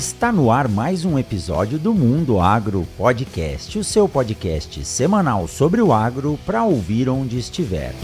Está no ar mais um episódio do Mundo Agro Podcast, o seu podcast semanal sobre o agro para ouvir onde estiver.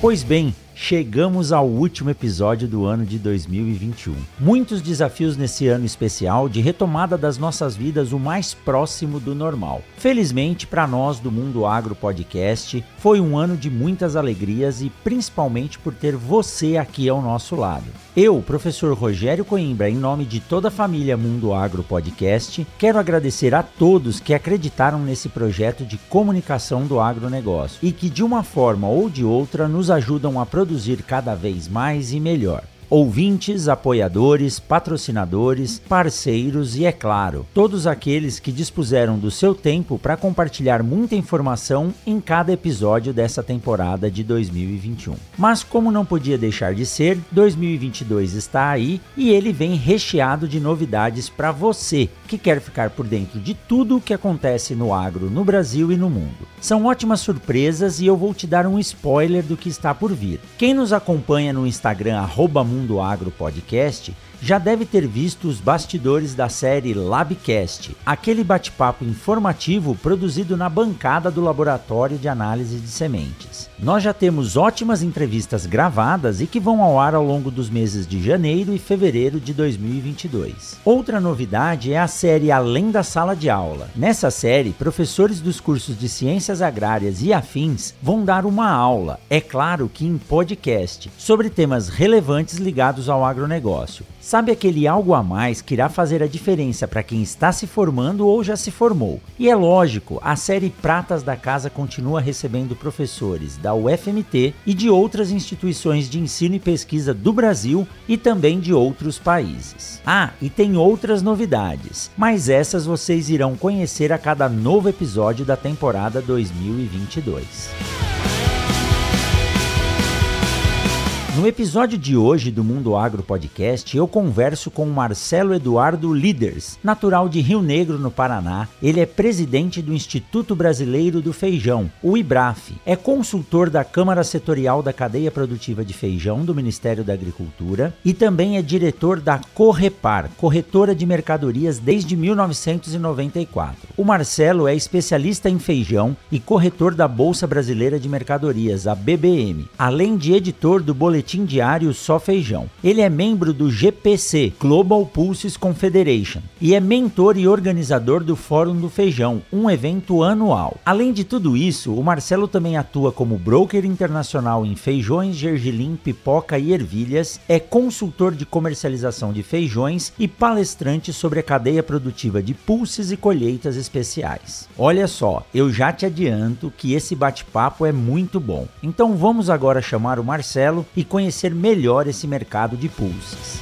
Pois bem, Chegamos ao último episódio do ano de 2021. Muitos desafios nesse ano especial de retomada das nossas vidas o mais próximo do normal. Felizmente, para nós do Mundo Agro Podcast, foi um ano de muitas alegrias e principalmente por ter você aqui ao nosso lado. Eu, professor Rogério Coimbra, em nome de toda a família Mundo Agro Podcast, quero agradecer a todos que acreditaram nesse projeto de comunicação do agronegócio e que de uma forma ou de outra nos ajudam a produzir cada vez mais e melhor ouvintes, apoiadores, patrocinadores, parceiros e, é claro, todos aqueles que dispuseram do seu tempo para compartilhar muita informação em cada episódio dessa temporada de 2021. Mas, como não podia deixar de ser, 2022 está aí e ele vem recheado de novidades para você que quer ficar por dentro de tudo o que acontece no agro no Brasil e no mundo. São ótimas surpresas e eu vou te dar um spoiler do que está por vir. Quem nos acompanha no Instagram, arroba Mundo Agro Podcast, já deve ter visto os bastidores da série Labcast, aquele bate-papo informativo produzido na bancada do Laboratório de Análise de Sementes. Nós já temos ótimas entrevistas gravadas e que vão ao ar ao longo dos meses de janeiro e fevereiro de 2022. Outra novidade é a série Além da Sala de Aula. Nessa série, professores dos cursos de Ciências Agrárias e afins vão dar uma aula, é claro que em podcast, sobre temas relevantes ligados ao agronegócio. Sabe aquele algo a mais que irá fazer a diferença para quem está se formando ou já se formou? E é lógico, a série Pratas da Casa continua recebendo professores da UFMT e de outras instituições de ensino e pesquisa do Brasil e também de outros países. Ah, e tem outras novidades, mas essas vocês irão conhecer a cada novo episódio da temporada 2022. No episódio de hoje do Mundo Agro Podcast, eu converso com Marcelo Eduardo Líderes, natural de Rio Negro, no Paraná. Ele é presidente do Instituto Brasileiro do Feijão, o IBRAF. É consultor da Câmara Setorial da Cadeia Produtiva de Feijão do Ministério da Agricultura e também é diretor da Correpar, corretora de mercadorias desde 1994. O Marcelo é especialista em feijão e corretor da Bolsa Brasileira de Mercadorias, a BBM, além de editor do boletim boletim diário Só Feijão. Ele é membro do GPC, Global Pulses Confederation, e é mentor e organizador do Fórum do Feijão, um evento anual. Além de tudo isso, o Marcelo também atua como broker internacional em feijões, gergelim, pipoca e ervilhas, é consultor de comercialização de feijões e palestrante sobre a cadeia produtiva de pulses e colheitas especiais. Olha só, eu já te adianto que esse bate-papo é muito bom. Então vamos agora chamar o Marcelo e conhecer melhor esse mercado de pulses.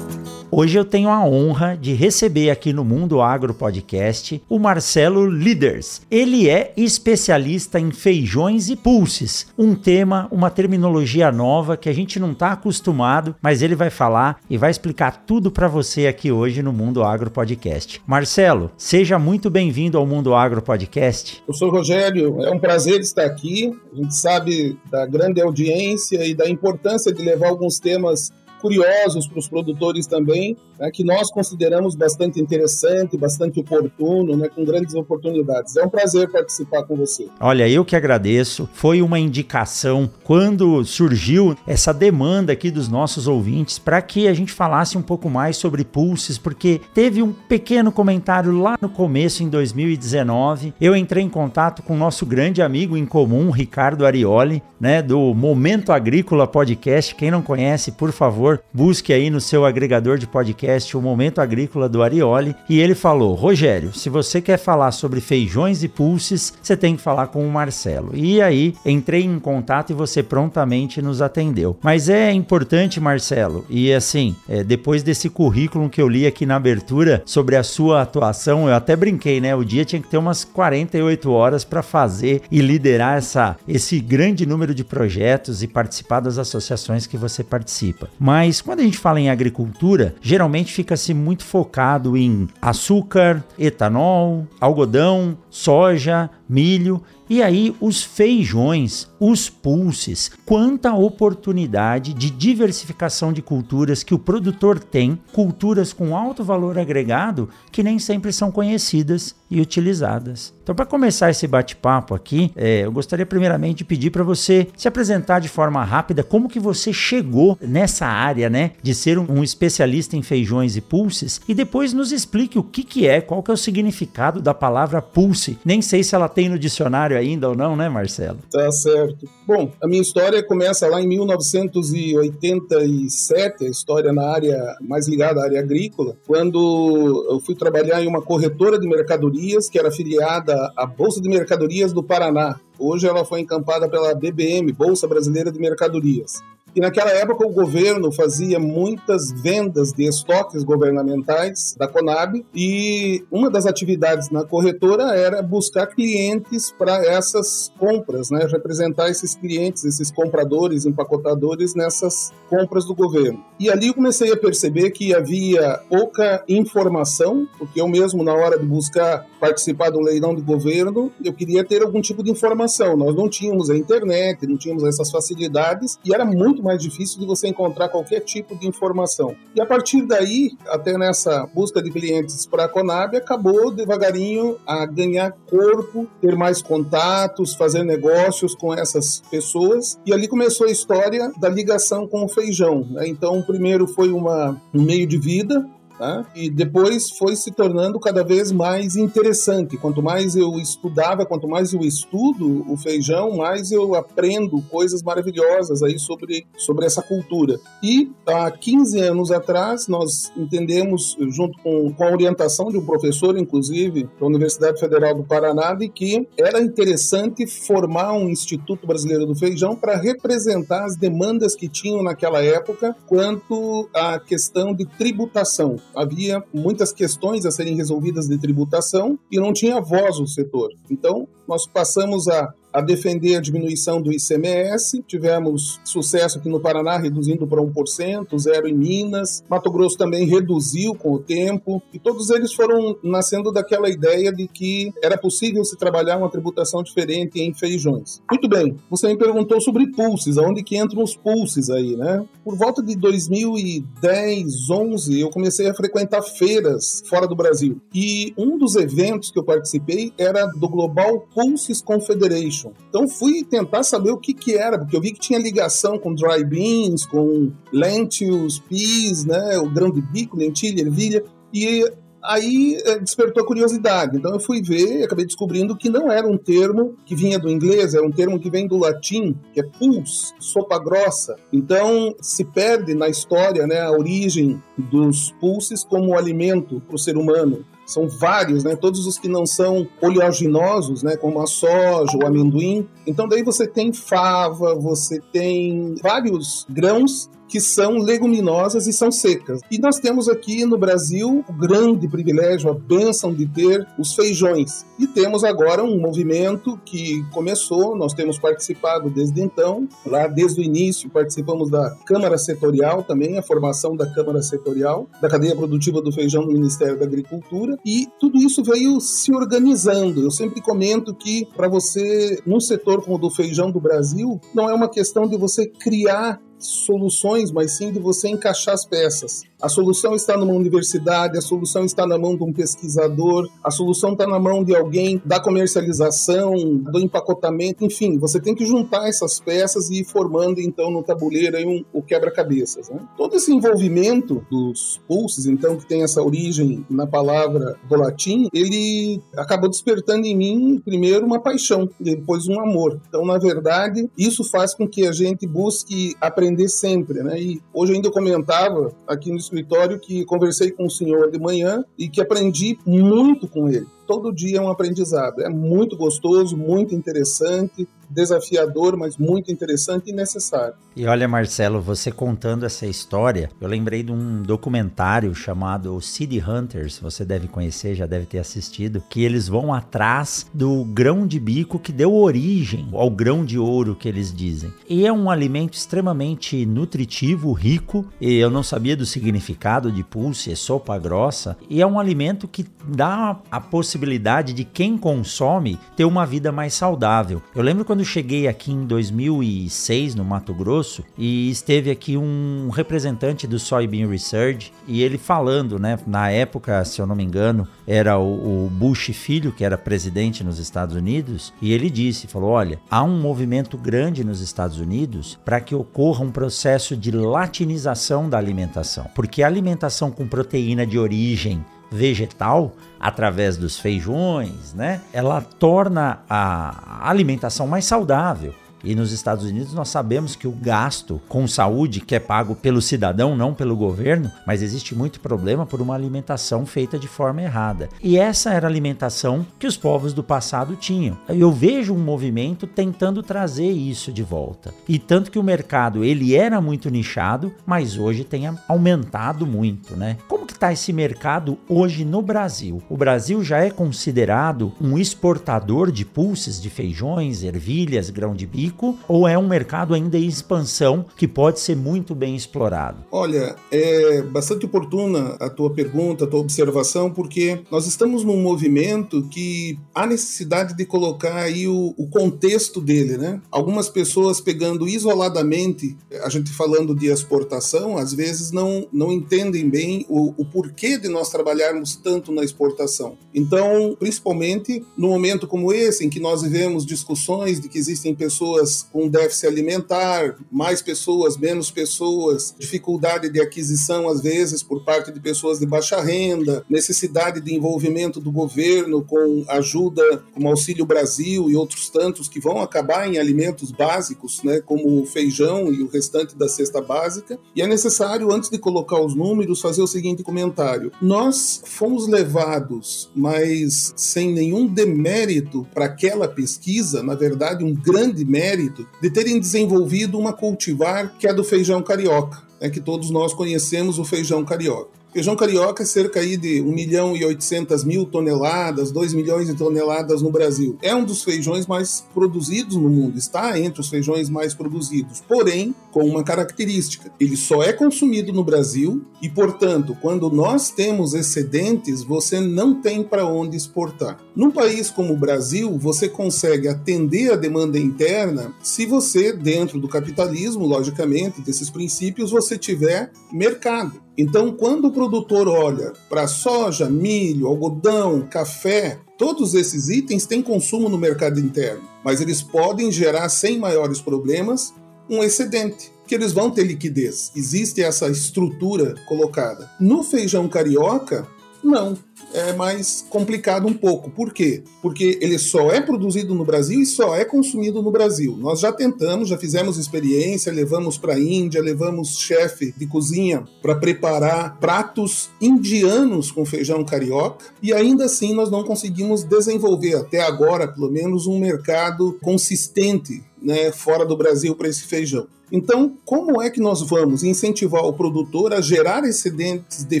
Hoje eu tenho a honra de receber aqui no Mundo Agro Podcast o Marcelo Leaders. Ele é especialista em feijões e pulses, um tema, uma terminologia nova que a gente não está acostumado, mas ele vai falar e vai explicar tudo para você aqui hoje no Mundo Agro Podcast. Marcelo, seja muito bem-vindo ao Mundo Agro Podcast. Eu sou Rogério, é um prazer estar aqui. A gente sabe da grande audiência e da importância de levar alguns temas curiosos para os produtores também, né, que nós consideramos bastante interessante, bastante oportuno, né, com grandes oportunidades. É um prazer participar com você. Olha, eu que agradeço. Foi uma indicação quando surgiu essa demanda aqui dos nossos ouvintes para que a gente falasse um pouco mais sobre pulses, porque teve um pequeno comentário lá no começo, em 2019. Eu entrei em contato com o nosso grande amigo em comum, Ricardo Arioli, né, do Momento Agrícola Podcast. Quem não conhece, por favor, busque aí no seu agregador de podcast o Momento Agrícola do Arioli e ele falou: Rogério, se você quer falar sobre feijões e pulses, você tem que falar com o Marcelo. E aí entrei em contato e você prontamente nos atendeu. Mas é importante, Marcelo, e assim, é, depois desse currículo que eu li aqui na abertura sobre a sua atuação, eu até brinquei, né? O dia tinha que ter umas 48 horas para fazer e liderar essa, esse grande número de projetos e participar das associações que você participa. Mas quando a gente fala em agricultura, geralmente fica-se muito focado em açúcar, etanol, algodão, soja, milho e aí os feijões, os pulses, quanta oportunidade de diversificação de culturas que o produtor tem, culturas com alto valor agregado que nem sempre são conhecidas e utilizadas. Então, para começar esse bate-papo aqui, é, eu gostaria primeiramente de pedir para você se apresentar de forma rápida como que você chegou nessa área, né, de ser um, especialista em feijões e pulses, e depois nos explique o que que é, qual que é o significado da palavra pulse. Nem sei se ela tem no dicionário ainda ou não, né, Marcelo? Tá certo. Bom, a minha história começa lá em 1987, a história na área mais ligada à área agrícola, quando eu fui trabalhar em uma corretora de mercadorias que era afiliada à Bolsa de Mercadorias do Paraná. Hoje ela foi encampada pela BBM, Bolsa Brasileira de Mercadorias. E naquela época o governo fazia muitas vendas de estoques governamentais da Conab e uma das atividades na corretora era buscar clientes para essas compras, né? representar esses clientes, esses compradores, empacotadores nessas compras do governo. E ali eu comecei a perceber que havia pouca informação, porque eu mesmo na hora de buscar participar um leilão de governo, eu queria ter algum tipo de informação. Nós não tínhamos a internet, não tínhamos essas facilidades e era muito mais difícil de você encontrar qualquer tipo de informação. E a partir daí, até nessa busca de clientes para a Conab, acabou devagarinho a ganhar corpo, ter mais contatos, fazer negócios com essas pessoas. E ali começou a história da ligação com o feijão. Né? Então, primeiro foi uma, um meio de vida, Tá? E depois foi se tornando cada vez mais interessante. Quanto mais eu estudava, quanto mais eu estudo o feijão, mais eu aprendo coisas maravilhosas aí sobre, sobre essa cultura. E há 15 anos atrás, nós entendemos, junto com, com a orientação de um professor, inclusive, da Universidade Federal do Paraná, de que era interessante formar um Instituto Brasileiro do Feijão para representar as demandas que tinham naquela época quanto à questão de tributação havia muitas questões a serem resolvidas de tributação e não tinha voz o setor. Então, nós passamos a a defender a diminuição do ICMS. Tivemos sucesso aqui no Paraná, reduzindo para 1%, zero em Minas. Mato Grosso também reduziu com o tempo. E todos eles foram nascendo daquela ideia de que era possível se trabalhar uma tributação diferente em feijões. Muito bem, você me perguntou sobre pulses, aonde que entram os pulses aí, né? Por volta de 2010, 11, eu comecei a frequentar feiras fora do Brasil. E um dos eventos que eu participei era do Global Pulses Confederation então fui tentar saber o que que era, porque eu vi que tinha ligação com dry beans, com lentils, peas, né, o grão de bico, lentilha, ervilha, e aí é, despertou a curiosidade. Então eu fui ver e acabei descobrindo que não era um termo que vinha do inglês, era um termo que vem do latim, que é pus, sopa grossa. Então se perde na história né, a origem dos pulses como alimento para o ser humano são vários, né? Todos os que não são oleaginosos, né? Como a soja, o amendoim. Então daí você tem fava, você tem vários grãos que são leguminosas e são secas. E nós temos aqui no Brasil o grande privilégio, a bênção de ter os feijões. E temos agora um movimento que começou, nós temos participado desde então, lá desde o início participamos da Câmara Setorial também, a formação da Câmara Setorial, da cadeia produtiva do feijão no Ministério da Agricultura, e tudo isso veio se organizando. Eu sempre comento que para você, num setor como o do feijão do Brasil, não é uma questão de você criar soluções, mas sim de você encaixar as peças. A solução está numa universidade, a solução está na mão de um pesquisador, a solução está na mão de alguém da comercialização, do empacotamento, enfim, você tem que juntar essas peças e ir formando então no tabuleiro aí um, o quebra-cabeças. Né? Todo esse envolvimento dos pulses, então, que tem essa origem na palavra do latim, ele acabou despertando em mim primeiro uma paixão, depois um amor. Então, na verdade, isso faz com que a gente busque aprender sempre, né? E hoje ainda eu comentava aqui no escritório que conversei com o senhor de manhã e que aprendi muito com ele todo dia é um aprendizado. É muito gostoso, muito interessante, desafiador, mas muito interessante e necessário. E olha, Marcelo, você contando essa história, eu lembrei de um documentário chamado City Hunters, você deve conhecer, já deve ter assistido, que eles vão atrás do grão de bico que deu origem ao grão de ouro que eles dizem. E é um alimento extremamente nutritivo, rico, e eu não sabia do significado de pulse, é sopa grossa, e é um alimento que dá a possibilidade de quem consome ter uma vida mais saudável. Eu lembro quando cheguei aqui em 2006 no Mato Grosso e esteve aqui um representante do Soybean Research e ele falando, né, na época, se eu não me engano, era o, o Bush filho que era presidente nos Estados Unidos e ele disse, falou, olha, há um movimento grande nos Estados Unidos para que ocorra um processo de latinização da alimentação, porque a alimentação com proteína de origem vegetal através dos feijões, né? Ela torna a alimentação mais saudável. E nos Estados Unidos nós sabemos que o gasto com saúde, que é pago pelo cidadão, não pelo governo, mas existe muito problema por uma alimentação feita de forma errada. E essa era a alimentação que os povos do passado tinham. Eu vejo um movimento tentando trazer isso de volta. E tanto que o mercado ele era muito nichado, mas hoje tem aumentado muito, né? Como que está esse mercado hoje no Brasil? O Brasil já é considerado um exportador de pulses, de feijões, ervilhas, grão de bico ou é um mercado ainda em expansão que pode ser muito bem explorado? Olha, é bastante oportuna a tua pergunta, a tua observação, porque nós estamos num movimento que há necessidade de colocar aí o, o contexto dele, né? Algumas pessoas pegando isoladamente, a gente falando de exportação, às vezes não, não entendem bem o, o porquê de nós trabalharmos tanto na exportação. Então, principalmente no momento como esse, em que nós vivemos discussões de que existem pessoas pessoas com déficit alimentar, mais pessoas, menos pessoas, dificuldade de aquisição, às vezes, por parte de pessoas de baixa renda, necessidade de envolvimento do governo com ajuda como Auxílio Brasil e outros tantos que vão acabar em alimentos básicos, né, como o feijão e o restante da cesta básica. E é necessário, antes de colocar os números, fazer o seguinte comentário: nós fomos levados, mas sem nenhum demérito para aquela pesquisa, na verdade, um grande mérito mérito de terem desenvolvido uma cultivar que é do feijão carioca, é que todos nós conhecemos o feijão carioca. Feijão carioca é cerca aí de 1 milhão e 800 mil toneladas, 2 milhões de toneladas no Brasil. É um dos feijões mais produzidos no mundo, está entre os feijões mais produzidos, porém com uma característica: ele só é consumido no Brasil e, portanto, quando nós temos excedentes, você não tem para onde exportar. Num país como o Brasil, você consegue atender a demanda interna se você, dentro do capitalismo, logicamente, desses princípios, você tiver mercado. Então, quando o produtor olha para soja, milho, algodão, café, todos esses itens têm consumo no mercado interno, mas eles podem gerar, sem maiores problemas, um excedente, que eles vão ter liquidez. Existe essa estrutura colocada. No feijão carioca, não é mais complicado um pouco. Por quê? Porque ele só é produzido no Brasil e só é consumido no Brasil. Nós já tentamos, já fizemos experiência, levamos para a Índia, levamos chefe de cozinha para preparar pratos indianos com feijão carioca e ainda assim nós não conseguimos desenvolver até agora, pelo menos, um mercado consistente né, fora do Brasil para esse feijão. Então, como é que nós vamos incentivar o produtor a gerar excedentes de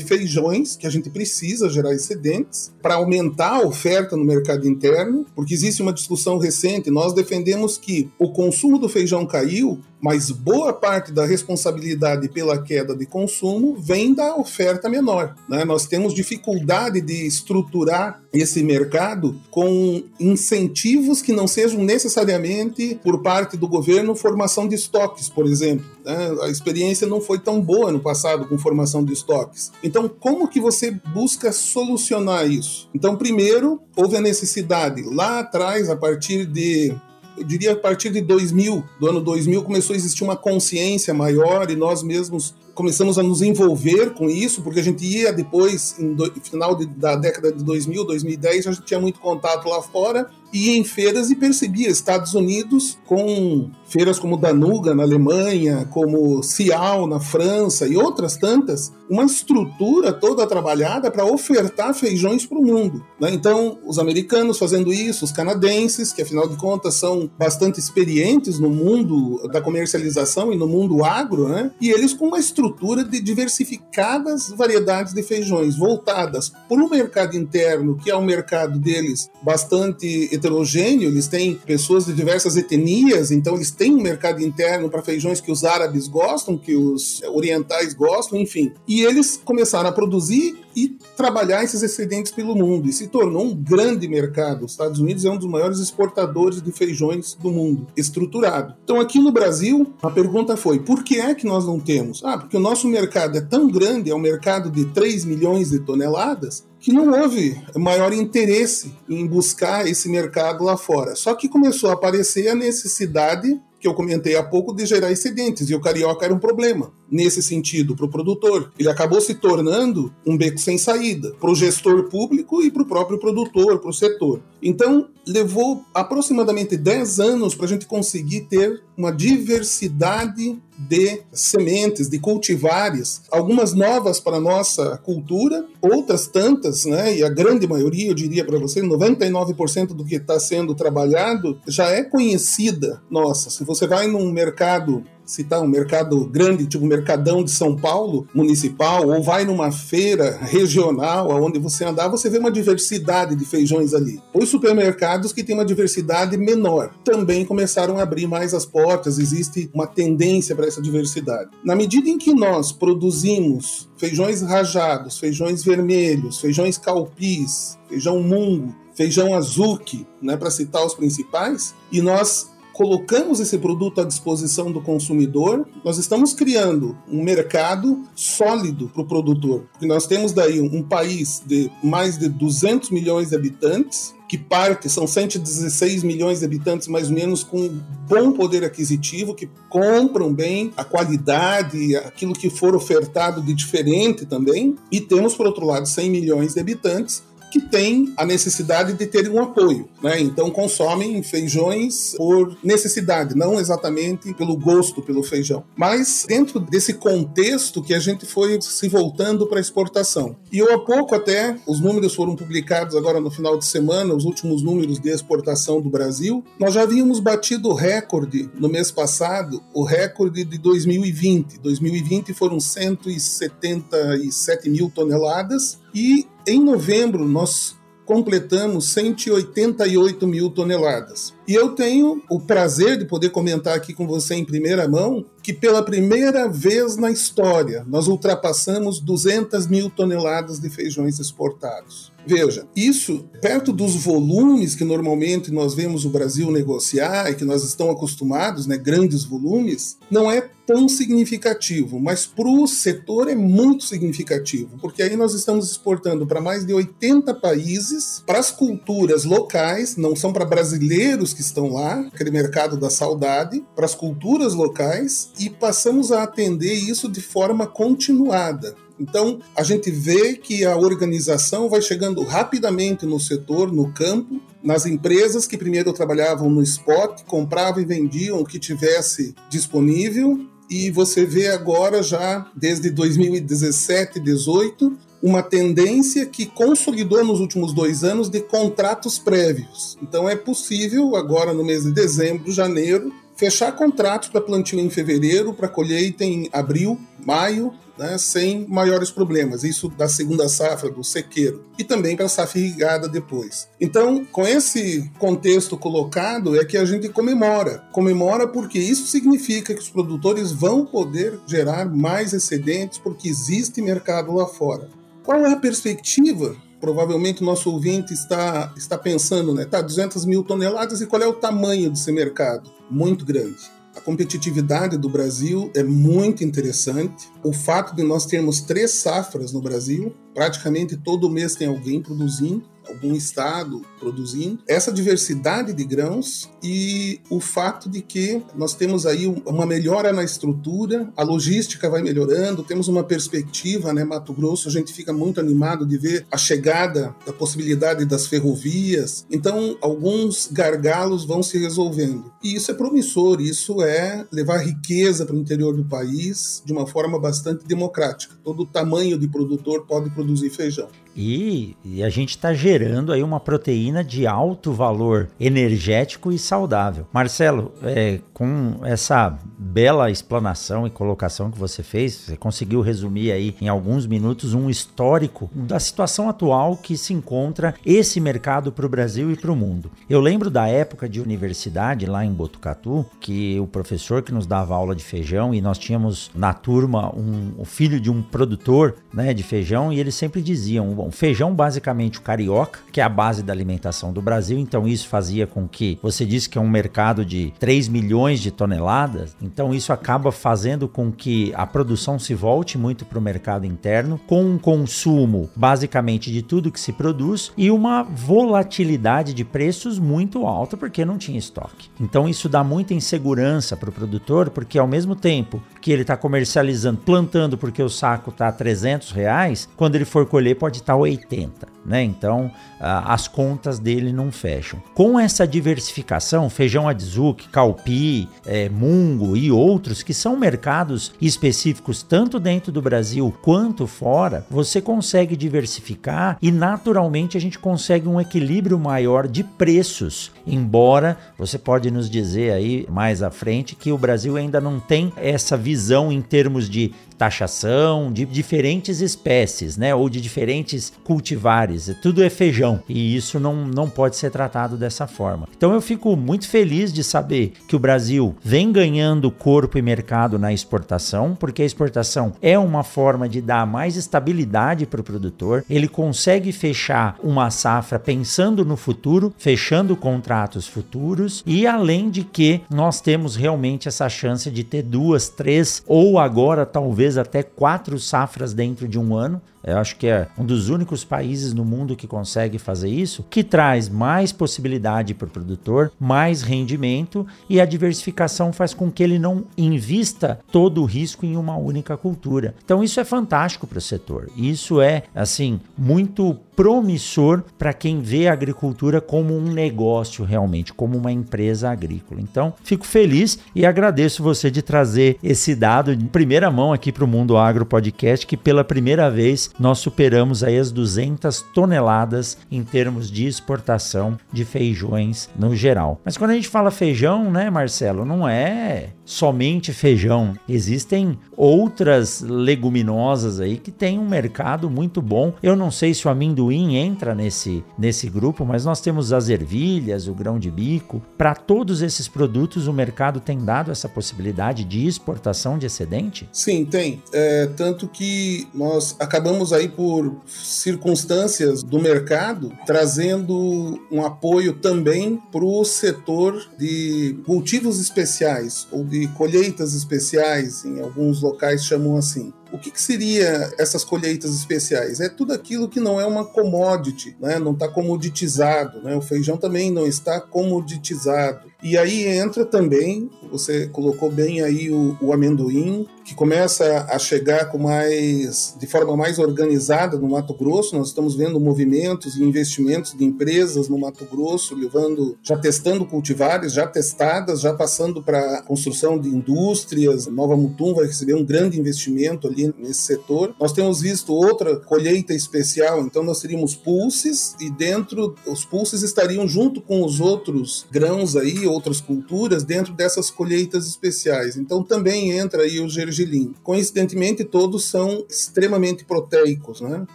feijões, que a gente precisa gerar excedentes, para aumentar a oferta no mercado interno? Porque existe uma discussão recente, nós defendemos que o consumo do feijão caiu, mas boa parte da responsabilidade pela queda de consumo vem da oferta menor. Né? Nós temos dificuldade de estruturar esse mercado com incentivos que não sejam necessariamente por parte do governo formação de estoques, por exemplo. Né? A experiência não foi tão boa no passado com formação de estoques. Então, como que você busca solucionar isso? Então, primeiro, houve a necessidade lá atrás, a partir de eu diria a partir de 2000, do ano 2000, começou a existir uma consciência maior e nós mesmos começamos a nos envolver com isso, porque a gente ia depois, no final de, da década de 2000, 2010, a gente tinha muito contato lá fora, ia em feiras e percebia Estados Unidos com feiras como Danuga na Alemanha, como Cial na França e outras tantas, uma estrutura toda trabalhada para ofertar feijões para o mundo. Né? Então, os americanos fazendo isso, os canadenses, que afinal de contas são bastante experientes no mundo da comercialização e no mundo agro, né? e eles com uma estrutura estrutura de diversificadas variedades de feijões, voltadas para o mercado interno, que é um mercado deles bastante heterogêneo, eles têm pessoas de diversas etnias, então eles têm um mercado interno para feijões que os árabes gostam, que os orientais gostam, enfim. E eles começaram a produzir e trabalhar esses excedentes pelo mundo, e se tornou um grande mercado. Os Estados Unidos é um dos maiores exportadores de feijões do mundo, estruturado. Então, aqui no Brasil, a pergunta foi: por que é que nós não temos? Ah, porque porque o nosso mercado é tão grande, é um mercado de 3 milhões de toneladas, que não houve maior interesse em buscar esse mercado lá fora. Só que começou a aparecer a necessidade que eu comentei há pouco de gerar excedentes, e o carioca era um problema nesse sentido para o produtor. Ele acabou se tornando um beco sem saída para o gestor público e para o próprio produtor, para o setor. Então, levou aproximadamente 10 anos para a gente conseguir ter uma diversidade de sementes, de cultivares, algumas novas para a nossa cultura, outras tantas, né, e a grande maioria, eu diria para você, 99% do que está sendo trabalhado já é conhecida nossa. Se você vai num mercado citar um mercado grande, tipo Mercadão de São Paulo, municipal, ou vai numa feira regional, onde você andar, você vê uma diversidade de feijões ali. Os supermercados que têm uma diversidade menor também começaram a abrir mais as portas, existe uma tendência para essa diversidade. Na medida em que nós produzimos feijões rajados, feijões vermelhos, feijões calpis, feijão mungo, feijão azuki, né, para citar os principais, e nós colocamos esse produto à disposição do consumidor, nós estamos criando um mercado sólido para o produtor. Porque nós temos daí um país de mais de 200 milhões de habitantes, que parte, são 116 milhões de habitantes, mais ou menos, com bom poder aquisitivo, que compram bem a qualidade, aquilo que for ofertado de diferente também. E temos, por outro lado, 100 milhões de habitantes que têm a necessidade de terem um apoio, né? Então consomem feijões por necessidade, não exatamente pelo gosto pelo feijão. Mas dentro desse contexto que a gente foi se voltando para exportação. E eu há pouco até, os números foram publicados agora no final de semana, os últimos números de exportação do Brasil, nós já havíamos batido o recorde no mês passado, o recorde de 2020. 2020 foram 177 mil toneladas e em novembro, nós completamos 188 mil toneladas. E eu tenho o prazer de poder comentar aqui com você em primeira mão que pela primeira vez na história nós ultrapassamos 200 mil toneladas de feijões exportados. Veja, isso perto dos volumes que normalmente nós vemos o Brasil negociar e que nós estamos acostumados, né, grandes volumes, não é tão significativo, mas para o setor é muito significativo, porque aí nós estamos exportando para mais de 80 países, para as culturas locais, não são para brasileiros que estão lá, aquele mercado da saudade, para as culturas locais e passamos a atender isso de forma continuada. Então, a gente vê que a organização vai chegando rapidamente no setor, no campo, nas empresas que primeiro trabalhavam no spot, compravam e vendiam o que tivesse disponível, e você vê agora já desde 2017, 2018, uma tendência que consolidou nos últimos dois anos de contratos prévios. Então é possível agora no mês de dezembro, janeiro, fechar contratos para plantio em fevereiro, para colheita em abril, maio, né, sem maiores problemas. Isso da segunda safra, do sequeiro. E também para a safra irrigada depois. Então, com esse contexto colocado, é que a gente comemora. Comemora porque isso significa que os produtores vão poder gerar mais excedentes porque existe mercado lá fora. Qual é a perspectiva provavelmente o nosso ouvinte está, está pensando, né? Tá, 200 mil toneladas e qual é o tamanho desse mercado? Muito grande. A competitividade do Brasil é muito interessante. O fato de nós termos três safras no Brasil, praticamente todo mês tem alguém produzindo, algum estado produzindo, essa diversidade de grãos e o fato de que nós temos aí uma melhora na estrutura, a logística vai melhorando, temos uma perspectiva, né, Mato Grosso, a gente fica muito animado de ver a chegada da possibilidade das ferrovias. Então, alguns gargalos vão se resolvendo. E isso é promissor, isso é levar riqueza para o interior do país de uma forma bastante democrática. Todo tamanho de produtor pode produzir feijão. E, e a gente está gerando aí uma proteína de alto valor energético e saudável. Marcelo, é, com essa bela explanação e colocação que você fez, você conseguiu resumir aí em alguns minutos um histórico da situação atual que se encontra esse mercado para o Brasil e para o mundo. Eu lembro da época de universidade lá em Botucatu, que o professor que nos dava aula de feijão e nós tínhamos na turma um, o filho de um produtor né, de feijão e eles sempre diziam Bom, feijão basicamente o carioca, que é a base da alimentação do Brasil, então isso fazia com que você disse que é um mercado de 3 milhões de toneladas, então isso acaba fazendo com que a produção se volte muito para o mercado interno, com um consumo basicamente de tudo que se produz e uma volatilidade de preços muito alta porque não tinha estoque. Então isso dá muita insegurança para o produtor, porque ao mesmo tempo que ele está comercializando, plantando porque o saco está a 300 reais, quando ele for colher pode estar tá 80 né? Então as contas dele não fecham. Com essa diversificação, feijão adzuki, calpi, é, mungo e outros que são mercados específicos tanto dentro do Brasil quanto fora, você consegue diversificar e naturalmente a gente consegue um equilíbrio maior de preços. Embora você pode nos dizer aí mais à frente que o Brasil ainda não tem essa visão em termos de taxação de diferentes espécies, né, ou de diferentes cultivares. Tudo é feijão e isso não, não pode ser tratado dessa forma. Então eu fico muito feliz de saber que o Brasil vem ganhando corpo e mercado na exportação, porque a exportação é uma forma de dar mais estabilidade para o produtor. Ele consegue fechar uma safra pensando no futuro, fechando contratos futuros e além de que nós temos realmente essa chance de ter duas, três ou agora talvez talvez até quatro safras dentro de um ano. Eu acho que é um dos únicos países no mundo que consegue fazer isso, que traz mais possibilidade para o produtor, mais rendimento e a diversificação faz com que ele não invista todo o risco em uma única cultura. Então isso é fantástico para o setor. Isso é assim muito promissor para quem vê a agricultura como um negócio realmente, como uma empresa agrícola. Então, fico feliz e agradeço você de trazer esse dado de primeira mão aqui para o Mundo Agro Podcast, que pela primeira vez nós superamos aí as 200 toneladas em termos de exportação de feijões no geral. Mas quando a gente fala feijão, né, Marcelo, não é somente feijão. Existem outras leguminosas aí que têm um mercado muito bom. Eu não sei se o amendoim entra nesse, nesse grupo, mas nós temos as ervilhas, o grão de bico. Para todos esses produtos, o mercado tem dado essa possibilidade de exportação de excedente? Sim, tem. É, tanto que nós acabamos aí por circunstâncias do mercado trazendo um apoio também para o setor de cultivos especiais ou de colheitas especiais, em alguns locais chamam assim. O que, que, seria essas colheitas especiais? É tudo aquilo que não é uma commodity, né? não está comoditizado. Né? O feijão também não está comoditizado. E aí entra também, você colocou bem aí o, o amendoim, que começa a chegar com mais de forma mais organizada no Mato Grosso. Nós estamos vendo movimentos e investimentos de empresas no Mato Grosso, levando, já testando cultivares, já testadas, já passando para construção de indústrias. Nova Mutum vai receber um grande investimento ali nesse setor. Nós temos visto outra colheita especial, então nós teríamos pulses e dentro os pulses estariam junto com os outros grãos aí, outras culturas dentro dessas colheitas especiais. Então também entra aí o gergelim. Coincidentemente todos são extremamente proteicos, né?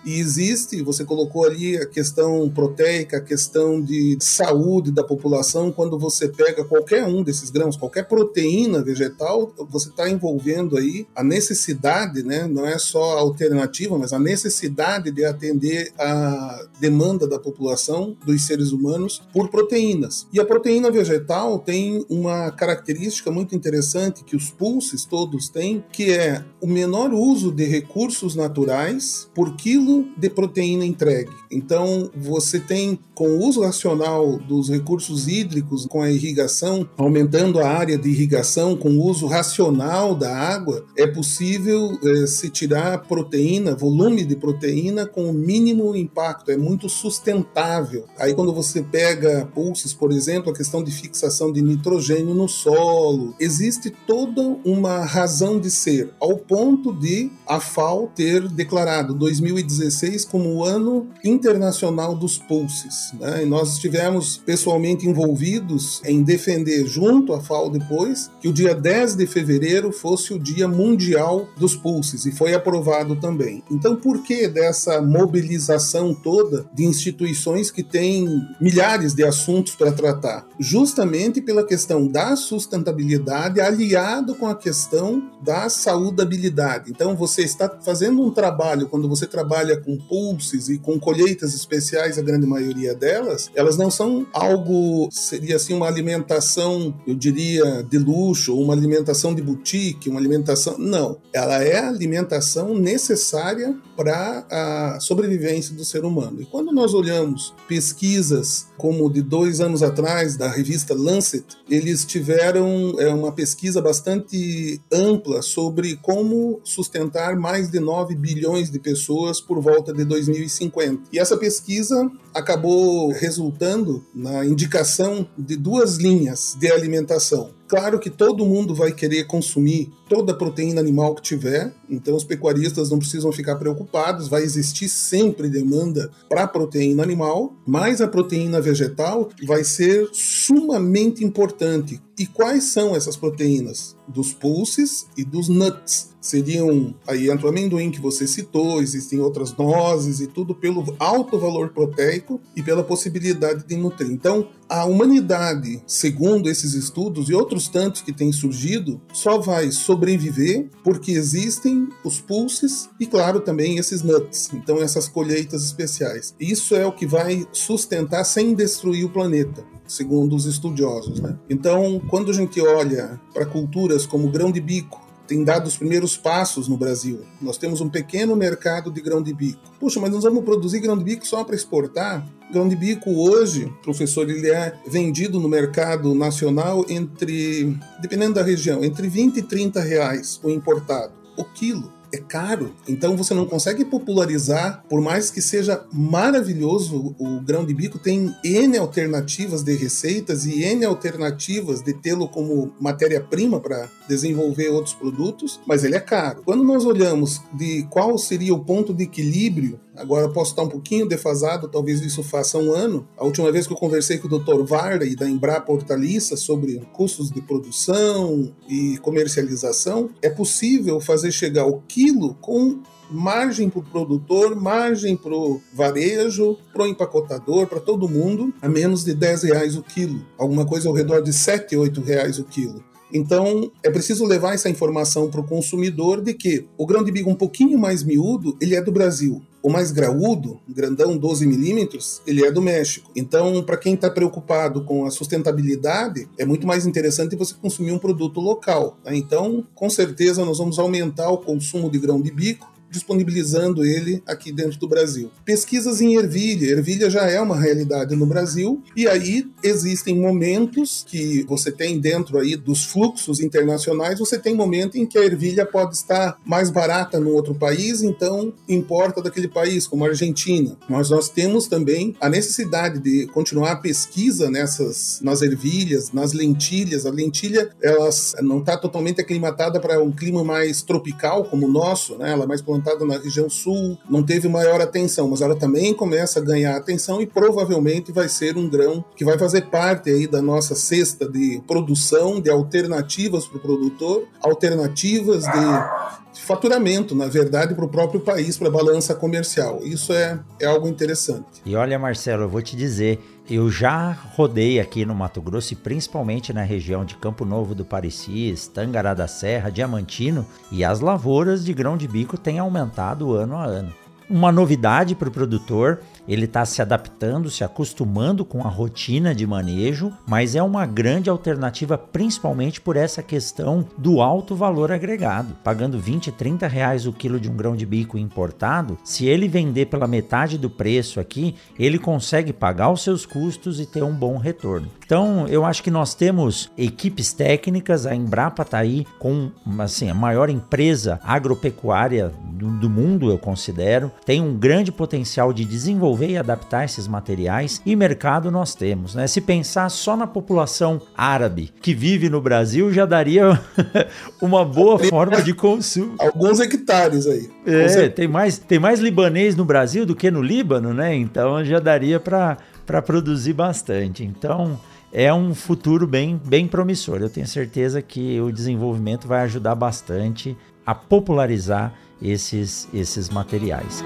E existe, você colocou ali a questão proteica, a questão de saúde da população quando você pega qualquer um desses grãos, qualquer proteína vegetal, você está envolvendo aí a necessidade, né? Não é só a alternativa, mas a necessidade de atender a demanda da população, dos seres humanos, por proteínas. E a proteína vegetal tem uma característica muito interessante que os pulses todos têm, que é o menor uso de recursos naturais por quilo de proteína entregue. Então, você tem, com o uso racional dos recursos hídricos, com a irrigação, aumentando a área de irrigação, com o uso racional da água, é possível é, se tirar proteína, volume de proteína, com o mínimo impacto, é muito sustentável. Aí, quando você pega pulses, por exemplo, a questão de fixação de nitrogênio no solo, existe toda uma razão de ao ponto de a FAO ter declarado 2016 como o ano internacional dos pulses. Né? E nós estivemos pessoalmente envolvidos em defender, junto à FAO depois, que o dia 10 de fevereiro fosse o Dia Mundial dos Pulses, e foi aprovado também. Então, por que dessa mobilização toda de instituições que têm milhares de assuntos para tratar? Justamente pela questão da sustentabilidade aliado com a questão da saudabilidade. Então, você está fazendo um trabalho, quando você trabalha com pulses e com colheitas especiais, a grande maioria delas, elas não são algo, seria assim, uma alimentação, eu diria, de luxo, ou uma alimentação de boutique, uma alimentação. Não. Ela é a alimentação necessária para a sobrevivência do ser humano. E quando nós olhamos pesquisas como de dois anos atrás, da revista Lancet, eles tiveram é, uma pesquisa bastante ampla sobre como sustentar mais de 9 bilhões de pessoas por volta de 2050. E essa pesquisa acabou resultando na indicação de duas linhas de alimentação. Claro que todo mundo vai querer consumir toda a proteína animal que tiver, então os pecuaristas não precisam ficar preocupados, vai existir sempre demanda para proteína animal, mas a proteína vegetal vai ser sumamente importante. E quais são essas proteínas? Dos pulses e dos nuts. Seriam, aí entra o amendoim que você citou, existem outras nozes e tudo pelo alto valor proteico e pela possibilidade de nutrir. Então, a humanidade, segundo esses estudos e outros tantos que têm surgido, só vai sobreviver porque existem os pulses e, claro, também esses nuts. Então, essas colheitas especiais. Isso é o que vai sustentar sem destruir o planeta segundo os estudiosos. Né? Então, quando a gente olha para culturas como grão de bico, tem dado os primeiros passos no Brasil. Nós temos um pequeno mercado de grão de bico. Puxa, mas nós vamos produzir grão de bico só para exportar? Grão de bico hoje, professor, ele é vendido no mercado nacional entre, dependendo da região, entre 20 e 30 reais o importado, o quilo é caro, então você não consegue popularizar, por mais que seja maravilhoso o grão de bico, tem N alternativas de receitas e N alternativas de tê-lo como matéria-prima para desenvolver outros produtos, mas ele é caro. Quando nós olhamos de qual seria o ponto de equilíbrio Agora posso estar um pouquinho defasado, talvez isso faça um ano. A última vez que eu conversei com o Dr. Varley da Embrapa Hortaliça sobre custos de produção e comercialização, é possível fazer chegar o quilo com margem para o produtor, margem para o varejo, para o empacotador, para todo mundo, a menos de 10 reais o quilo. Alguma coisa ao redor de 7, 8 reais o quilo. Então, é preciso levar essa informação para o consumidor de que o grão de bico um pouquinho mais miúdo, ele é do Brasil. O mais graúdo, grandão 12 milímetros, ele é do México. Então, para quem está preocupado com a sustentabilidade, é muito mais interessante você consumir um produto local. Né? Então, com certeza, nós vamos aumentar o consumo de grão de bico disponibilizando ele aqui dentro do Brasil. Pesquisas em ervilha. Ervilha já é uma realidade no Brasil e aí existem momentos que você tem dentro aí dos fluxos internacionais, você tem momento em que a ervilha pode estar mais barata no outro país, então importa daquele país, como a Argentina. Mas nós temos também a necessidade de continuar a pesquisa nessas nas ervilhas, nas lentilhas. A lentilha, ela não está totalmente aclimatada para um clima mais tropical como o nosso, né? Ela é mais plantada na região sul, não teve maior atenção, mas ela também começa a ganhar atenção e provavelmente vai ser um grão que vai fazer parte aí da nossa cesta de produção de alternativas para o produtor, alternativas de faturamento, na verdade, para o próprio país, para a balança comercial. Isso é, é algo interessante. E olha, Marcelo, eu vou te dizer, eu já rodei aqui no Mato Grosso e principalmente na região de Campo Novo do Parecis, Tangará da Serra, Diamantino, e as lavouras de grão de bico têm aumentado ano a ano. Uma novidade para o produtor ele está se adaptando, se acostumando com a rotina de manejo, mas é uma grande alternativa principalmente por essa questão do alto valor agregado. Pagando 20, 30 reais o quilo de um grão de bico importado, se ele vender pela metade do preço aqui, ele consegue pagar os seus custos e ter um bom retorno. Então, eu acho que nós temos equipes técnicas, a Embrapa está aí com assim, a maior empresa agropecuária do, do mundo, eu considero, tem um grande potencial de desenvolver e adaptar esses materiais e mercado nós temos. Né? Se pensar só na população árabe que vive no Brasil, já daria uma boa forma de consumo. Alguns hectares aí. É, tem mais, tem mais libanês no Brasil do que no Líbano, né? Então já daria para produzir bastante. Então é um futuro bem, bem promissor. Eu tenho certeza que o desenvolvimento vai ajudar bastante a popularizar esses, esses materiais.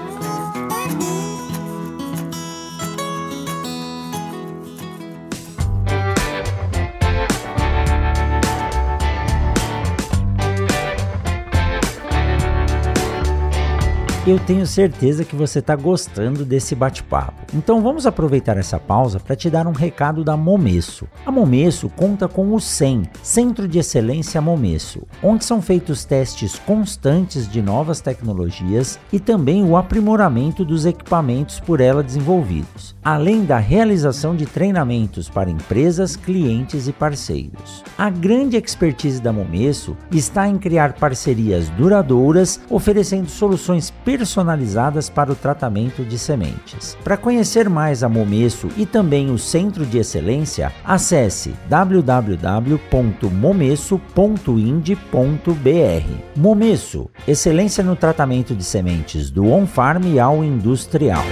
Eu tenho certeza que você está gostando desse bate-papo. Então vamos aproveitar essa pausa para te dar um recado da Momesso. A Momesso conta com o CEM, Centro de Excelência Momesso, onde são feitos testes constantes de novas tecnologias e também o aprimoramento dos equipamentos por ela desenvolvidos, além da realização de treinamentos para empresas, clientes e parceiros. A grande expertise da Momesso está em criar parcerias duradouras, oferecendo soluções personalizadas para o tratamento de sementes. Para conhecer mais a Momesso e também o Centro de Excelência, acesse www.momesso.ind.br. Momesso, excelência no tratamento de sementes do on-farm ao industrial.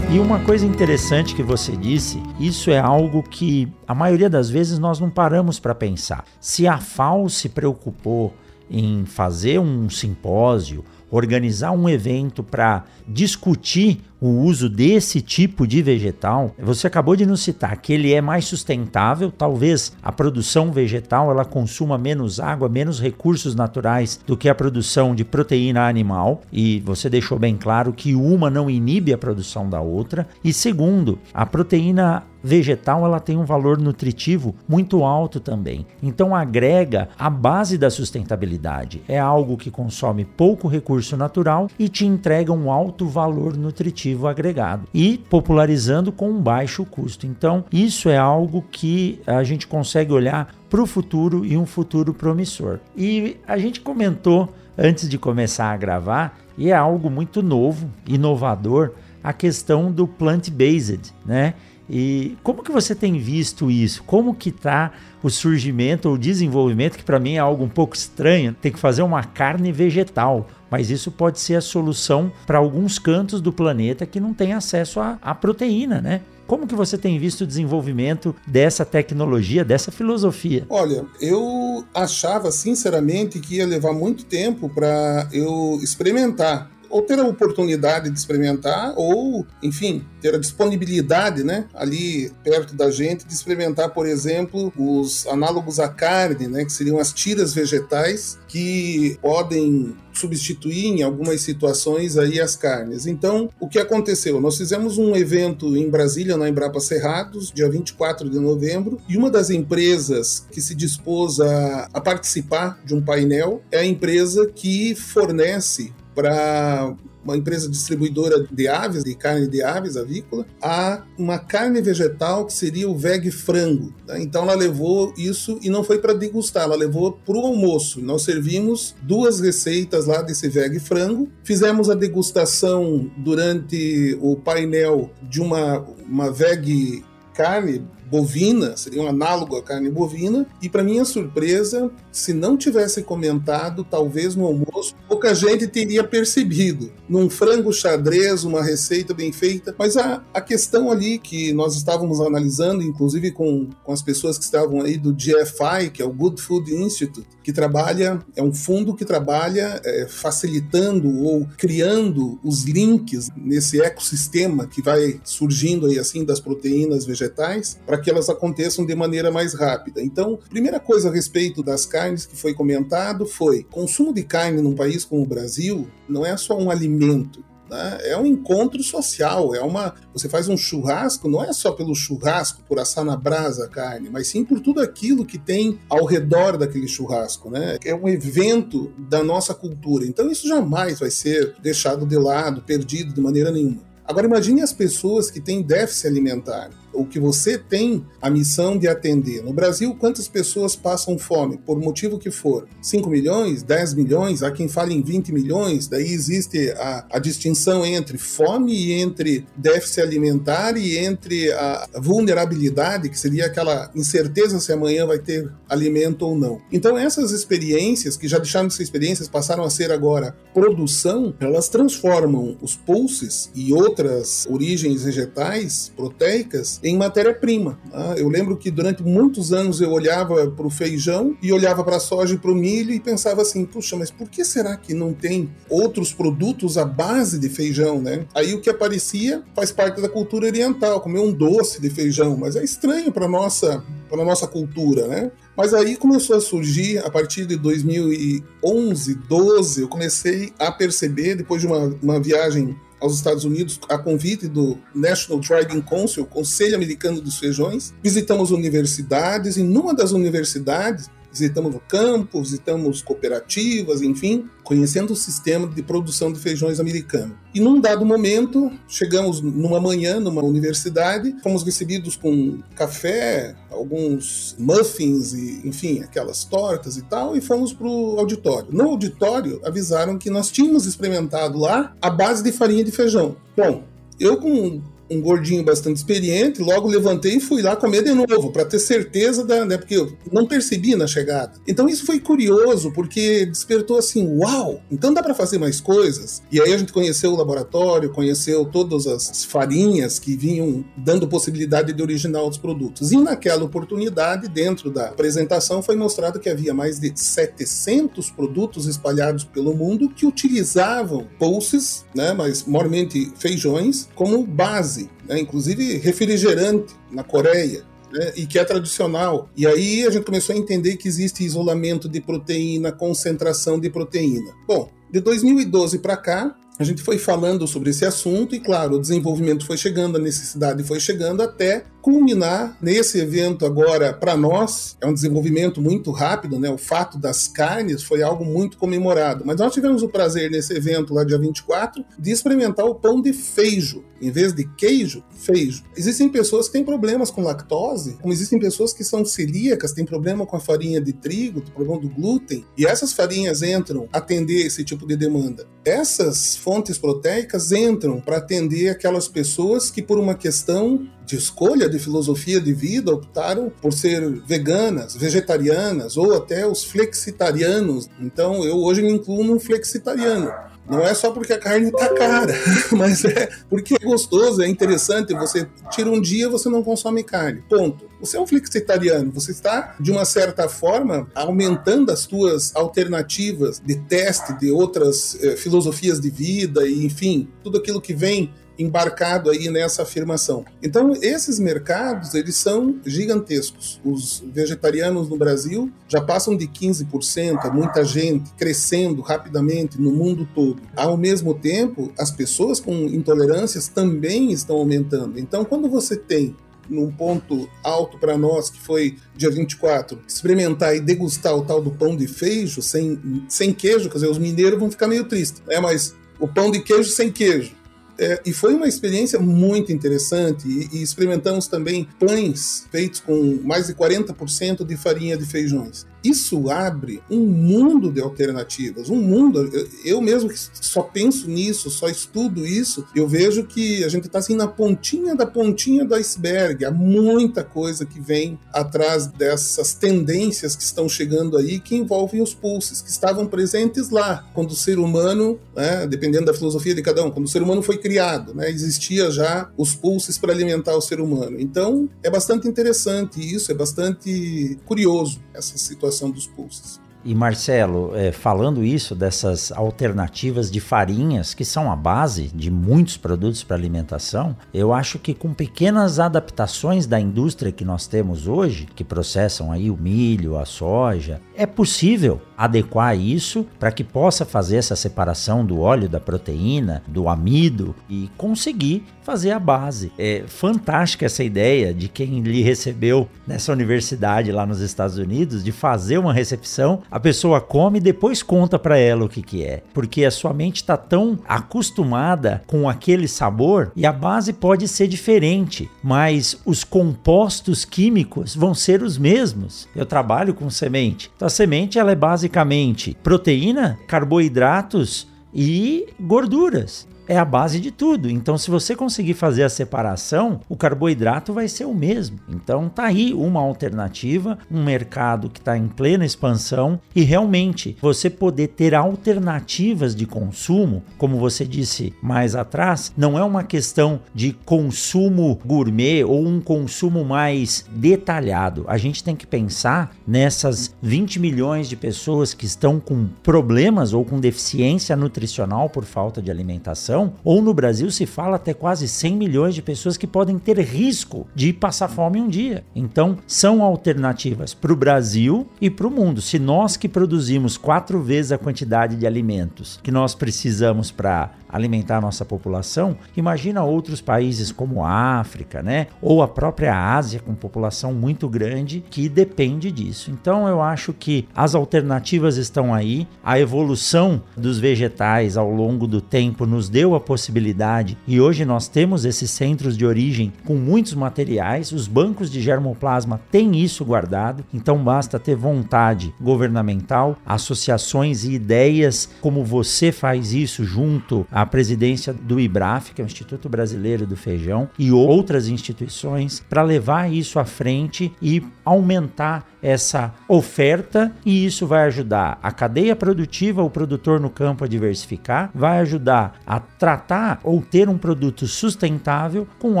Uma coisa interessante que você disse, isso é algo que a maioria das vezes nós não paramos para pensar. Se a FAO se preocupou em fazer um simpósio, organizar um evento para discutir o uso desse tipo de vegetal, você acabou de nos citar que ele é mais sustentável, talvez a produção vegetal ela consuma menos água, menos recursos naturais do que a produção de proteína animal, e você deixou bem claro que uma não inibe a produção da outra. E segundo, a proteína vegetal ela tem um valor nutritivo muito alto também. Então agrega a base da sustentabilidade. É algo que consome pouco recurso natural e te entrega um alto valor nutritivo agregado e popularizando com um baixo custo. Então, isso é algo que a gente consegue olhar para o futuro e um futuro promissor. E a gente comentou antes de começar a gravar, e é algo muito novo, inovador, a questão do plant-based, né? E como que você tem visto isso? Como que está o surgimento ou desenvolvimento, que para mim é algo um pouco estranho, tem que fazer uma carne vegetal, mas isso pode ser a solução para alguns cantos do planeta que não tem acesso à proteína, né? Como que você tem visto o desenvolvimento dessa tecnologia, dessa filosofia? Olha, eu achava sinceramente que ia levar muito tempo para eu experimentar ou ter a oportunidade de experimentar, ou, enfim, ter a disponibilidade, né, ali perto da gente, de experimentar, por exemplo, os análogos à carne, né, que seriam as tiras vegetais que podem substituir em algumas situações aí as carnes. Então, o que aconteceu? Nós fizemos um evento em Brasília, na Embrapa Cerrados, dia 24 de novembro, e uma das empresas que se dispôs a, a participar de um painel é a empresa que fornece para uma empresa distribuidora de aves, de carne de aves avícola, a uma carne vegetal que seria o veg frango. Né? Então ela levou isso e não foi para degustar, ela levou para o almoço. Nós servimos duas receitas lá desse veg frango, fizemos a degustação durante o painel de uma, uma veg carne bovina, seria um análogo à carne bovina, e para minha surpresa, se não tivesse comentado, talvez no almoço, pouca gente teria percebido. Num frango xadrez, uma receita bem feita, mas a, a questão ali que nós estávamos analisando, inclusive com, com as pessoas que estavam aí do GFI, que é o Good Food Institute, que trabalha, é um fundo que trabalha é, facilitando ou criando os links nesse ecossistema que vai surgindo aí assim das proteínas vegetais, para que elas aconteçam de maneira mais rápida. Então, primeira coisa a respeito das carnes que foi comentado foi: consumo de carne num país como o Brasil não é só um alimento, né? é um encontro social, é uma. Você faz um churrasco, não é só pelo churrasco, por assar na brasa a carne, mas sim por tudo aquilo que tem ao redor daquele churrasco, né? É um evento da nossa cultura. Então isso jamais vai ser deixado de lado, perdido de maneira nenhuma. Agora imagine as pessoas que têm déficit alimentar o que você tem a missão de atender. No Brasil, quantas pessoas passam fome, por motivo que for? 5 milhões, 10 milhões, há quem fale em 20 milhões, daí existe a, a distinção entre fome e entre déficit alimentar e entre a vulnerabilidade, que seria aquela incerteza se amanhã vai ter alimento ou não. Então, essas experiências, que já deixaram de ser experiências, passaram a ser agora produção, elas transformam os pulses e outras origens vegetais, proteicas, em matéria-prima. Né? Eu lembro que durante muitos anos eu olhava para o feijão e olhava para a soja e para o milho e pensava assim, puxa, mas por que será que não tem outros produtos à base de feijão, né? Aí o que aparecia faz parte da cultura oriental, comer um doce de feijão, mas é estranho para nossa para nossa cultura, né? Mas aí começou a surgir, a partir de 2011, 12, eu comecei a perceber, depois de uma, uma viagem aos Estados Unidos a convite do National Driving Council, Conselho Americano dos Feijões. Visitamos universidades e numa das universidades visitamos o campo, visitamos cooperativas, enfim, conhecendo o sistema de produção de feijões americano. E num dado momento, chegamos numa manhã numa universidade, fomos recebidos com café, alguns muffins e, enfim, aquelas tortas e tal, e fomos para o auditório. No auditório, avisaram que nós tínhamos experimentado lá a base de farinha de feijão. Bom, eu com um gordinho bastante experiente, logo levantei e fui lá comer de novo, para ter certeza da, né, porque eu não percebi na chegada. Então isso foi curioso, porque despertou assim, uau, então dá para fazer mais coisas. E aí a gente conheceu o laboratório, conheceu todas as farinhas que vinham dando possibilidade de original dos produtos. E naquela oportunidade, dentro da apresentação, foi mostrado que havia mais de 700 produtos espalhados pelo mundo que utilizavam pulses, né, mas mormente feijões, como base né? inclusive refrigerante na Coreia. Né? e que é tradicional. E aí a gente começou a entender que existe isolamento de proteína, concentração de proteína. Bom, de 2012 para cá, a gente foi falando sobre esse assunto e, claro, o desenvolvimento foi chegando, a necessidade foi chegando até culminar nesse evento agora para nós é um desenvolvimento muito rápido, né? O fato das carnes foi algo muito comemorado. Mas nós tivemos o prazer nesse evento lá dia 24 de experimentar o pão de feijo, em vez de queijo, feijo. Existem pessoas que têm problemas com lactose, como existem pessoas que são celíacas, têm problema com a farinha de trigo, têm problema do glúten, e essas farinhas entram atender esse tipo de demanda. Essas fontes proteicas entram para atender aquelas pessoas que por uma questão de escolha de filosofia de vida optaram por ser veganas, vegetarianas ou até os flexitarianos. Então eu hoje me incluo num flexitariano. Não é só porque a carne está cara, mas é porque é gostoso, é interessante. Você tira um dia, você não consome carne. Ponto. Você é um flexitariano, você está, de uma certa forma, aumentando as suas alternativas de teste de outras eh, filosofias de vida e, enfim, tudo aquilo que vem embarcado aí nessa afirmação. Então, esses mercados, eles são gigantescos. Os vegetarianos no Brasil já passam de 15%, é muita gente crescendo rapidamente no mundo todo. Ao mesmo tempo, as pessoas com intolerâncias também estão aumentando. Então, quando você tem num ponto alto para nós, que foi dia 24, experimentar e degustar o tal do pão de queijo sem, sem queijo, quer dizer, os mineiros vão ficar meio tristes, né? Mas o pão de queijo sem queijo. É, e foi uma experiência muito interessante. E, e, experimentamos também pães feitos com mais de 40% de farinha de feijões isso abre um mundo de alternativas, um mundo. Eu mesmo que só penso nisso, só estudo isso, eu vejo que a gente está assim na pontinha da pontinha do iceberg. Há muita coisa que vem atrás dessas tendências que estão chegando aí, que envolvem os pulses, que estavam presentes lá quando o ser humano, né, dependendo da filosofia de cada um, quando o ser humano foi criado, né, existia já os pulses para alimentar o ser humano. Então é bastante interessante isso, é bastante curioso essa situação situação dos pulsos. E Marcelo, é, falando isso dessas alternativas de farinhas que são a base de muitos produtos para alimentação, eu acho que com pequenas adaptações da indústria que nós temos hoje, que processam aí o milho, a soja, é possível adequar isso para que possa fazer essa separação do óleo da proteína, do amido e conseguir fazer a base. É fantástica essa ideia de quem lhe recebeu nessa universidade lá nos Estados Unidos de fazer uma recepção a pessoa come e depois conta para ela o que, que é. Porque a sua mente está tão acostumada com aquele sabor e a base pode ser diferente, mas os compostos químicos vão ser os mesmos. Eu trabalho com semente. Então a semente ela é basicamente proteína, carboidratos e gorduras é a base de tudo. Então, se você conseguir fazer a separação, o carboidrato vai ser o mesmo. Então, tá aí uma alternativa, um mercado que está em plena expansão e realmente você poder ter alternativas de consumo, como você disse mais atrás, não é uma questão de consumo gourmet ou um consumo mais detalhado. A gente tem que pensar nessas 20 milhões de pessoas que estão com problemas ou com deficiência nutricional por falta de alimentação ou no Brasil se fala até quase 100 milhões de pessoas que podem ter risco de passar fome um dia. Então, são alternativas para o Brasil e para o mundo. Se nós que produzimos quatro vezes a quantidade de alimentos que nós precisamos para alimentar a nossa população, imagina outros países como a África, né? Ou a própria Ásia com população muito grande que depende disso. Então eu acho que as alternativas estão aí, a evolução dos vegetais ao longo do tempo nos deu a possibilidade e hoje nós temos esses centros de origem com muitos materiais, os bancos de germoplasma têm isso guardado, então basta ter vontade governamental, associações e ideias como você faz isso junto a a presidência do IBRAF, que é o Instituto Brasileiro do Feijão, e outras instituições para levar isso à frente e aumentar essa oferta e isso vai ajudar a cadeia produtiva, o produtor no campo a diversificar, vai ajudar a tratar ou ter um produto sustentável com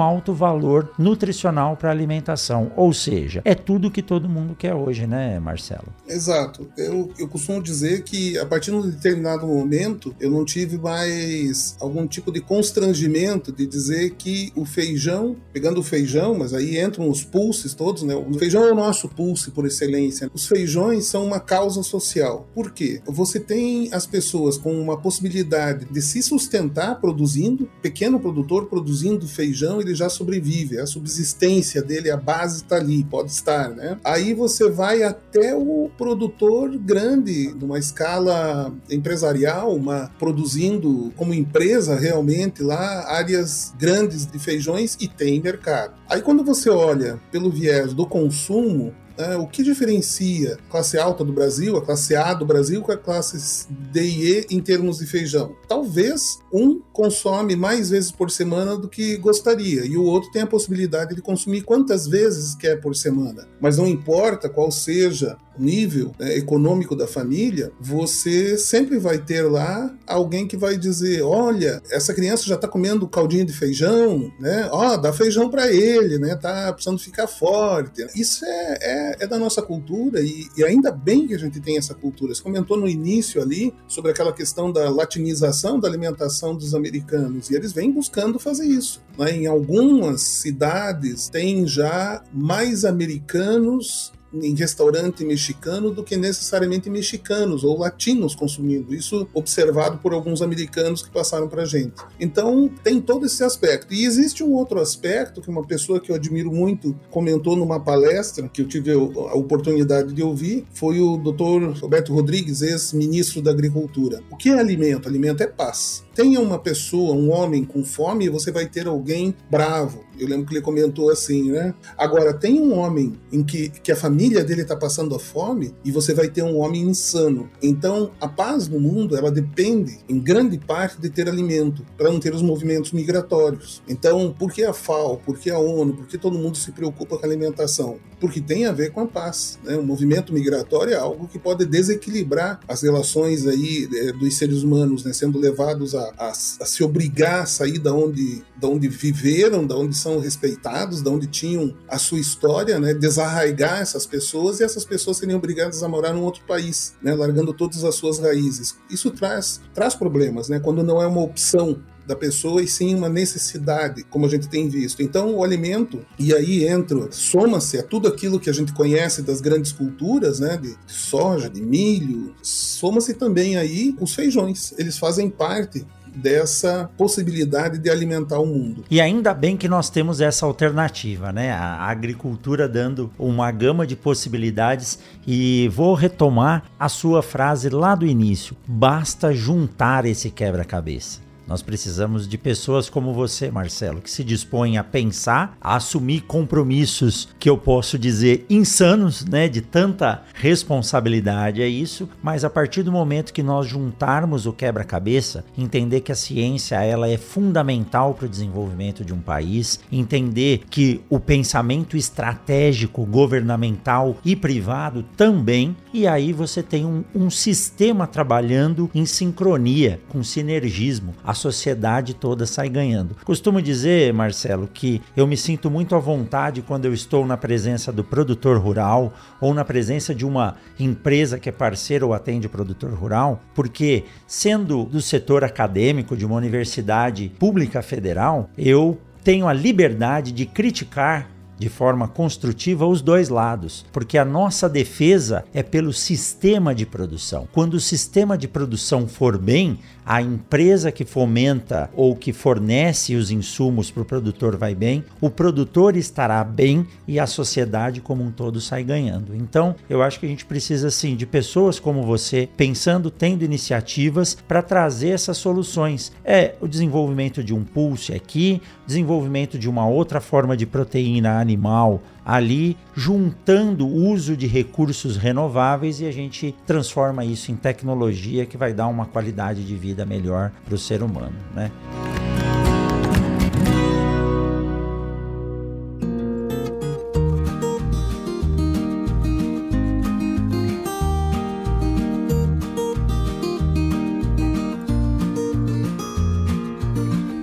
alto valor nutricional para alimentação. Ou seja, é tudo que todo mundo quer hoje, né, Marcelo? Exato. Eu, eu costumo dizer que a partir de um determinado momento eu não tive mais algum tipo de constrangimento de dizer que o feijão, pegando o feijão, mas aí entram os pulses todos, né? O feijão é o nosso pulse, por excelência. Os feijões são uma causa social. Por quê? Você tem as pessoas com uma possibilidade de se sustentar produzindo, pequeno produtor produzindo feijão, ele já sobrevive, a subsistência dele, a base está ali, pode estar, né? Aí você vai até o produtor grande, numa escala empresarial, uma produzindo como empresa realmente lá áreas grandes de feijões e tem mercado. Aí quando você olha pelo viés do consumo, né? O que diferencia a classe alta do Brasil, a classe A do Brasil, com a classe D e E em termos de feijão? Talvez um consome mais vezes por semana do que gostaria e o outro tem a possibilidade de consumir quantas vezes quer por semana. Mas não importa qual seja nível né, econômico da família, você sempre vai ter lá alguém que vai dizer: olha, essa criança já está comendo caldinho de feijão, né? Ó, oh, dá feijão para ele, né? Tá precisando ficar forte. Isso é, é, é da nossa cultura e, e, ainda bem que a gente tem essa cultura. Você comentou no início ali sobre aquela questão da latinização da alimentação dos americanos e eles vêm buscando fazer isso. Né? Em algumas cidades tem já mais americanos em restaurante mexicano do que necessariamente mexicanos ou latinos consumindo. Isso observado por alguns americanos que passaram para gente. Então tem todo esse aspecto. E existe um outro aspecto que uma pessoa que eu admiro muito comentou numa palestra que eu tive a oportunidade de ouvir, foi o Dr. Roberto Rodrigues, ex-ministro da Agricultura. O que é alimento? Alimento é paz tenha uma pessoa, um homem com fome, você vai ter alguém bravo. Eu lembro que ele comentou assim, né? Agora, tem um homem em que, que a família dele está passando fome e você vai ter um homem insano. Então, a paz no mundo, ela depende, em grande parte, de ter alimento, para não ter os movimentos migratórios. Então, por que a FAO, por que a ONU, por que todo mundo se preocupa com a alimentação? Porque tem a ver com a paz. Né? O movimento migratório é algo que pode desequilibrar as relações aí é, dos seres humanos, né? sendo levados a a, a, se obrigar a sair da onde, da onde viveram, da onde são respeitados, da onde tinham a sua história, né? desarraigar essas pessoas e essas pessoas serem obrigadas a morar num outro país, né? largando todas as suas raízes. Isso traz, traz problemas, né? quando não é uma opção da pessoa e sim uma necessidade, como a gente tem visto. Então, o alimento, e aí entra, soma-se a tudo aquilo que a gente conhece das grandes culturas, né, de soja, de milho, soma-se também aí os feijões. Eles fazem parte dessa possibilidade de alimentar o mundo. E ainda bem que nós temos essa alternativa, né? A agricultura dando uma gama de possibilidades e vou retomar a sua frase lá do início. Basta juntar esse quebra-cabeça. Nós precisamos de pessoas como você, Marcelo, que se dispõem a pensar, a assumir compromissos que eu posso dizer insanos, né, de tanta responsabilidade é isso, mas a partir do momento que nós juntarmos o quebra-cabeça, entender que a ciência ela é fundamental para o desenvolvimento de um país, entender que o pensamento estratégico, governamental e privado também, e aí você tem um, um sistema trabalhando em sincronia, com sinergismo. A sociedade toda sai ganhando. Costumo dizer, Marcelo, que eu me sinto muito à vontade quando eu estou na presença do produtor rural ou na presença de uma empresa que é parceira ou atende o produtor rural, porque sendo do setor acadêmico de uma universidade pública federal, eu tenho a liberdade de criticar de forma construtiva os dois lados, porque a nossa defesa é pelo sistema de produção. Quando o sistema de produção for bem, a empresa que fomenta ou que fornece os insumos para o produtor vai bem, o produtor estará bem e a sociedade como um todo sai ganhando. Então, eu acho que a gente precisa sim de pessoas como você pensando, tendo iniciativas para trazer essas soluções. É o desenvolvimento de um pulse aqui, desenvolvimento de uma outra forma de proteína animal ali juntando o uso de recursos renováveis e a gente transforma isso em tecnologia que vai dar uma qualidade de vida melhor para o ser humano, né?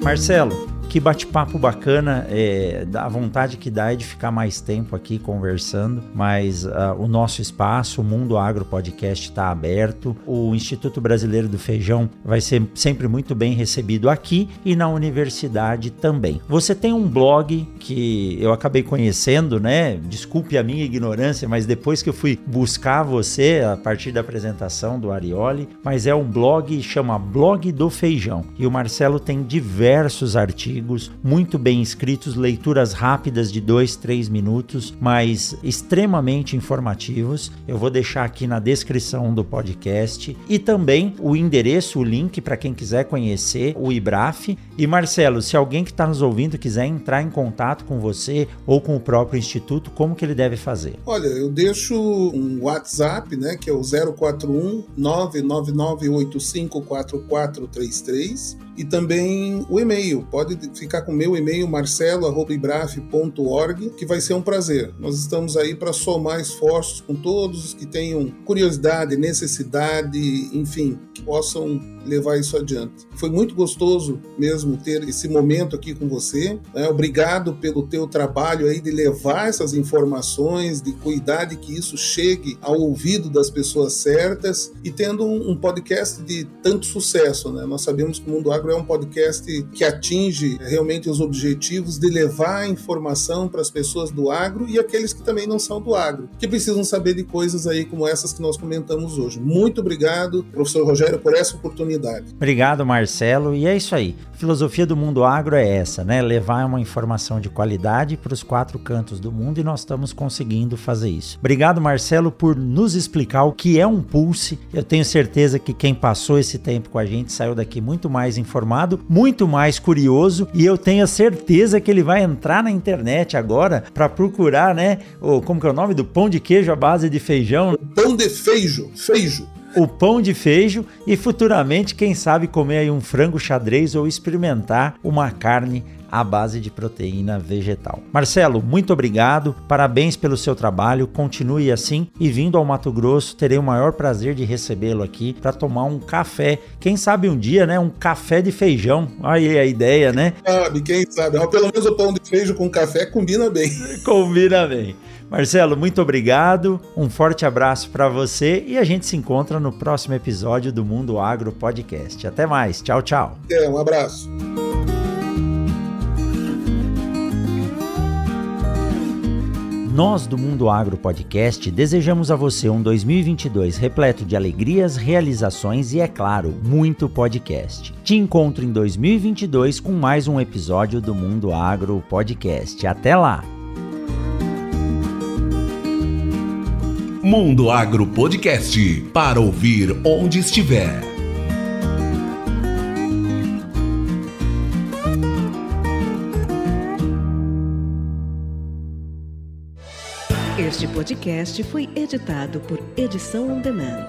Marcelo, que bate-papo bacana, é, dá vontade que dá é de ficar mais tempo aqui conversando, mas uh, o nosso espaço, o Mundo Agro Podcast está aberto. O Instituto Brasileiro do Feijão vai ser sempre muito bem recebido aqui e na universidade também. Você tem um blog que eu acabei conhecendo, né? Desculpe a minha ignorância, mas depois que eu fui buscar você a partir da apresentação do Arioli, mas é um blog chama Blog do Feijão e o Marcelo tem diversos artigos artigos muito bem escritos, leituras rápidas de 2, 3 minutos, mas extremamente informativos. Eu vou deixar aqui na descrição do podcast e também o endereço, o link para quem quiser conhecer o IBRAF. E Marcelo, se alguém que está nos ouvindo quiser entrar em contato com você ou com o próprio instituto, como que ele deve fazer? Olha, eu deixo um WhatsApp, né, que é o 041 999854433 e também o e-mail. Pode ficar com o meu e-mail marcelo@ibraf.org, que vai ser um prazer. Nós estamos aí para somar esforços com todos os que tenham curiosidade, necessidade, enfim, possam levar isso adiante. Foi muito gostoso mesmo ter esse momento aqui com você. Né? Obrigado pelo teu trabalho aí de levar essas informações, de cuidar de que isso chegue ao ouvido das pessoas certas e tendo um, podcast de tanto sucesso. Né? Nós sabemos que o Mundo Agro é um podcast que atinge realmente os objetivos de levar a informação para as pessoas do agro e aqueles que também não são do agro, que precisam saber de coisas aí como essas que nós comentamos hoje. Muito obrigado, professor Rogério, por essa oportunidade. Obrigado, Marcelo. E é isso aí. A filosofia do mundo agro é essa, né? Levar uma informação de qualidade para os quatro cantos do mundo e nós estamos conseguindo fazer isso. Obrigado, Marcelo, por nos explicar o que é um pulse. Eu tenho certeza que quem passou esse tempo com a gente saiu daqui muito mais informado, muito mais curioso e eu tenho certeza que ele vai entrar na internet agora para procurar, né? O, como que é o nome do pão de queijo à base de feijão? Pão de feijo, feijo o pão de feijo e futuramente, quem sabe, comer aí um frango xadrez ou experimentar uma carne à base de proteína vegetal. Marcelo, muito obrigado, parabéns pelo seu trabalho, continue assim e vindo ao Mato Grosso, terei o maior prazer de recebê-lo aqui para tomar um café. Quem sabe um dia, né? Um café de feijão. Aí a ideia, né? Sabe, quem sabe? Pelo menos o pão de feijão com café combina bem. combina bem. Marcelo, muito obrigado. Um forte abraço para você e a gente se encontra no próximo episódio do Mundo Agro Podcast. Até mais. Tchau, tchau. É, um abraço. Nós do Mundo Agro Podcast desejamos a você um 2022 repleto de alegrias, realizações e, é claro, muito podcast. Te encontro em 2022 com mais um episódio do Mundo Agro Podcast. Até lá! Mundo Agro Podcast para ouvir onde estiver. Este podcast foi editado por Edição On Demand.